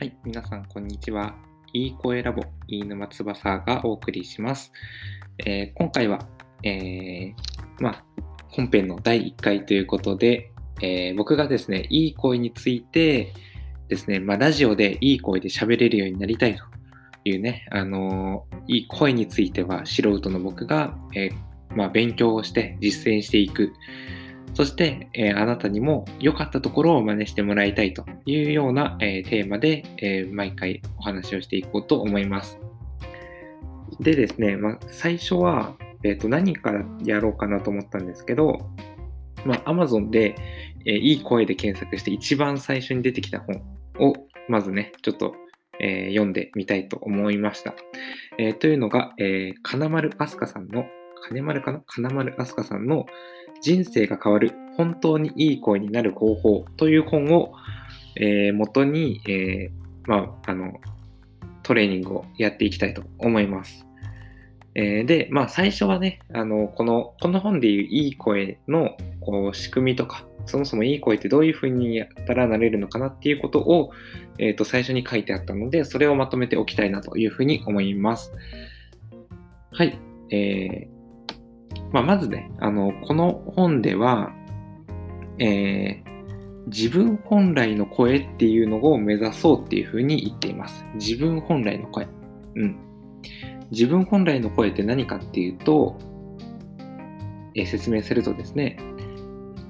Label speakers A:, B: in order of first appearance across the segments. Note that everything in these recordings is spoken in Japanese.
A: はい、皆さん、こんにちは。いい声ラボ、飯沼翼がお送りします。えー、今回は、えー、まあ、本編の第1回ということで、えー、僕がですね、いい声についてですね、まあ、ラジオでいい声で喋れるようになりたいというね、あのいい声については素人の僕が、えまあ、勉強をして実践していく。そして、えー、あなたにも良かったところを真似してもらいたいというような、えー、テーマで、えー、毎回お話をしていこうと思います。でですね、まあ、最初は、えーと、何からやろうかなと思ったんですけど、まあ、Amazon で、えいい声で検索して一番最初に出てきた本をまずね、ちょっと、え読んでみたいと思いました。えというのが、え金丸飛鳥さんの金丸かな？金丸飛鳥さんの人生が変わる本当にいい声になる方法という本を、えー、元に、えー、まあ、あの、トレーニングをやっていきたいと思います。えー、で、まあ最初はね、あの、この、この本でいういい声のこう仕組みとか、そもそもいい声ってどういう風にやったらなれるのかなっていうことを、えっ、ー、と、最初に書いてあったので、それをまとめておきたいなというふうに思います。はい。えー、まあ、まずね、あの、この本では、えー、自分本来の声っていうのを目指そうっていうふうに言っています。自分本来の声。うん。自分本来の声って何かっていうと、えー、説明するとですね、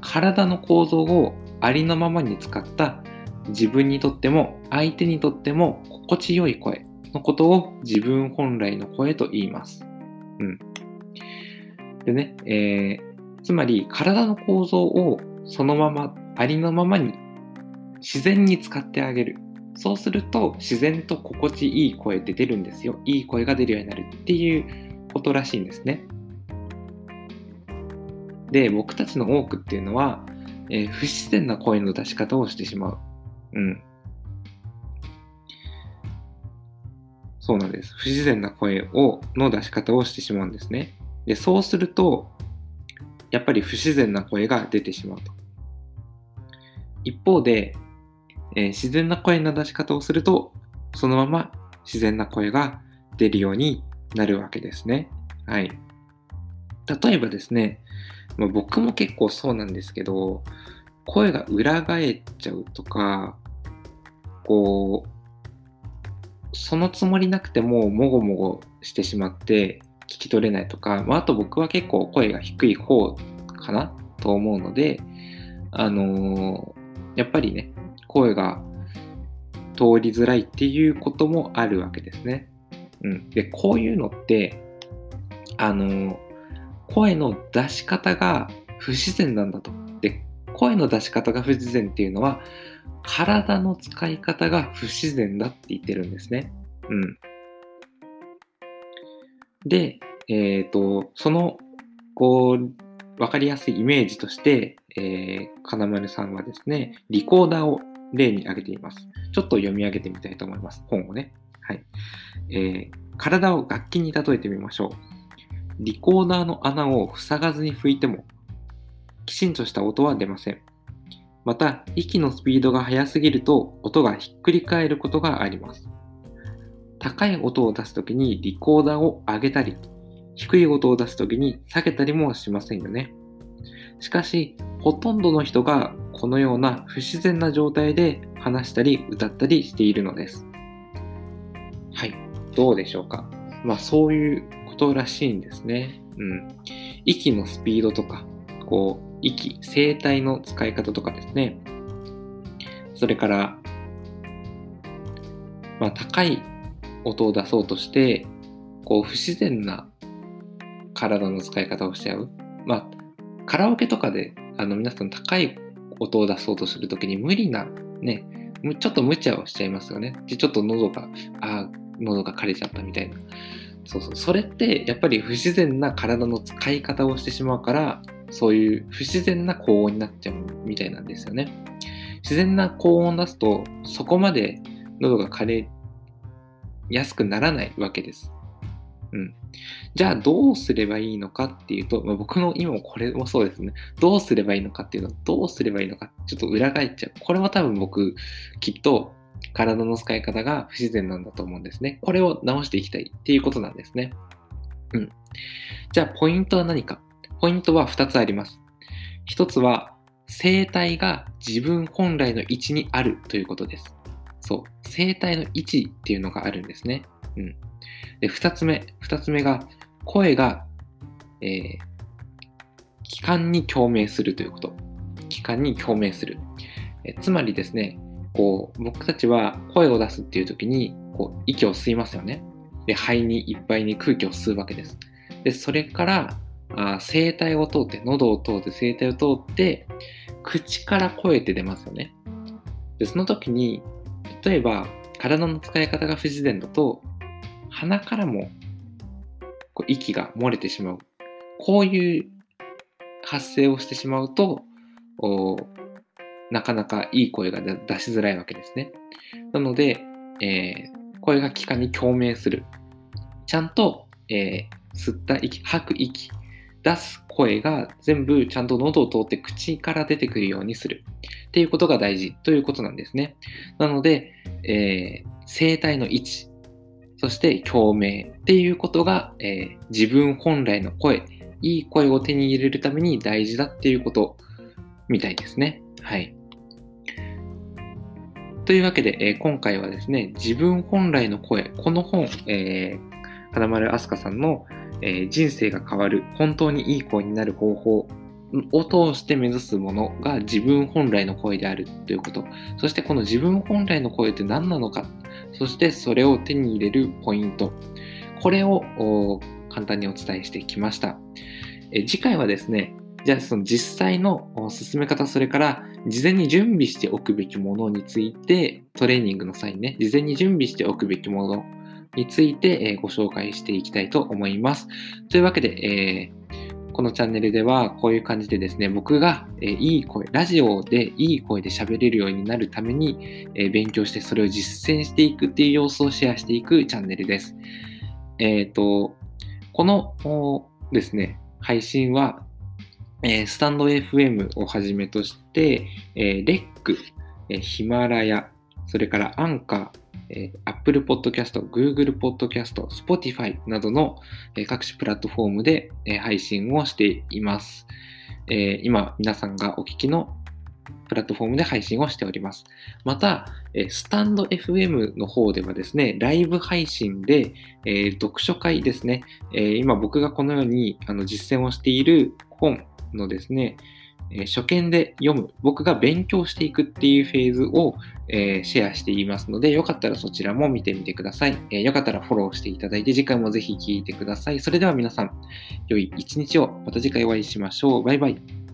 A: 体の構造をありのままに使った自分にとっても相手にとっても心地よい声のことを自分本来の声と言います。うん。でね、えー、つまり体の構造をそのまま、ありのままに自然に使ってあげる。そうすると自然と心地いい声って出るんですよ。いい声が出るようになるっていうことらしいんですね。で、僕たちの多くっていうのは、えー、不自然な声の出し方をしてしまう。うん。そうなんです。不自然な声をの出し方をしてしまうんですね。で、そうすると、やっぱり不自然な声が出てしまうと。一方で、えー、自然な声の出し方をすると、そのまま自然な声が出るようになるわけですね。はい。例えばですね、まあ、僕も結構そうなんですけど、声が裏返っちゃうとか、こう、そのつもりなくてももごもごしてしまって、聞き取れないとか、まあ、あと僕は結構声が低い方かなと思うので、あのー、やっぱりね、声が通りづらいっていうこともあるわけですね。うん。で、こういうのって、あのー、声の出し方が不自然なんだと。で、声の出し方が不自然っていうのは、体の使い方が不自然だって言ってるんですね。うん。で、えっ、ー、と、その、こう、わかりやすいイメージとして、えー、金丸さんはですね、リコーダーを例に挙げています。ちょっと読み上げてみたいと思います。本をね。はい。えー、体を楽器に例えてみましょう。リコーダーの穴を塞がずに拭いても、きちんとした音は出ません。また、息のスピードが速すぎると音がひっくり返ることがあります。高い音を出すときにリコーダーを上げたり、低い音を出すときに下げたりもしませんよね。しかし、ほとんどの人がこのような不自然な状態で話したり歌ったりしているのです。はい。どうでしょうか？まあそういうことらしいんですね。うん。息のスピードとか、こう、息、声帯の使い方とかですね。それから、まあ高い音を出そうとして、こう不自然な体の使い方をしちゃう。まあ、カラオケとかであの皆さん高い音を出そうとするときに無理な、ね、ちょっと無茶をしちゃいますよね。で、ちょっと喉が、あ喉が枯れちゃったみたいな。そうそう。それってやっぱり不自然な体の使い方をしてしまうから、そういう不自然な高音になっちゃうみたいなんですよね。自然な高音を出すと、そこまで喉が枯れ安くならないわけです。うん。じゃあどうすればいいのかっていうと、まあ、僕の今もこれもそうですね。どうすればいいのかっていうのは、どうすればいいのか、ちょっと裏返っちゃう。これは多分僕、きっと、体の使い方が不自然なんだと思うんですね。これを直していきたいっていうことなんですね。うん。じゃあ、ポイントは何かポイントは2つあります。1つは、生体が自分本来の位置にあるということです。そう。生体の位置っていうのがあるんですね。うん。で、2つ目。2つ目が、声が、えー、気管に共鳴するということ。気管に共鳴する。えつまりですね、こう、僕たちは声を出すっていう時に、こう、息を吸いますよね。で、肺にいっぱいに空気を吸うわけです。で、それから、あ声帯を通って、喉を通って、声帯を通って、口から声って出ますよね。で、その時に、例えば、体の使い方が不自然だと、鼻からもこう息が漏れてしまう。こういう発声をしてしまうと、なかなかいい声が出しづらいわけですね。なので、えー、声が気管に共鳴する。ちゃんと、えー、吸った息、吐く息、出す声が全部ちゃんと喉を通って口から出てくるようにするっていうことが大事ということなんですね。なので、えー、声帯の位置、そして共鳴っていうことが、えー、自分本来の声、いい声を手に入れるために大事だっていうことみたいですね。はい。というわけで、えー、今回はですね、自分本来の声、この本、えー、金丸飛鳥さんの、えー、人生が変わる、本当にいい声になる方法を通して目指すものが自分本来の声であるということ。そしてこの自分本来の声って何なのか。そしてそれを手に入れるポイント。これを簡単にお伝えしてきました。え次回はですね、じゃあその実際の進め方、それから事前に準備しておくべきものについて、トレーニングの際にね、事前に準備しておくべきものについてご紹介していきたいと思います。というわけで、えー、このチャンネルではこういう感じでですね、僕が、え、いい声、ラジオでいい声で喋れるようになるために、え、勉強してそれを実践していくっていう様子をシェアしていくチャンネルです。えっ、と、このですね、配信はえー、スタンド FM をはじめとして、えー、レック、えー、ヒマラヤ、それからアンカー、えー、Apple Podcast、Google Podcast、Spotify などの、各種プラットフォームで、配信をしています、今、皆さんがお聞きのプラットフォームで配信をしております。また、スタンド FM の方ではですね、ライブ配信で、え、読書会ですね、え、今僕がこのようにあの実践をしている本、のですね、え初見で読む、僕が勉強していくっていうフェーズを、えー、シェアしていますので、よかったらそちらも見てみてください、えー、よかったらフォローしていただいて、次回もぜひ聴いてください。それでは皆さん、良い一日を、また次回お会いしましょう。バイバイ。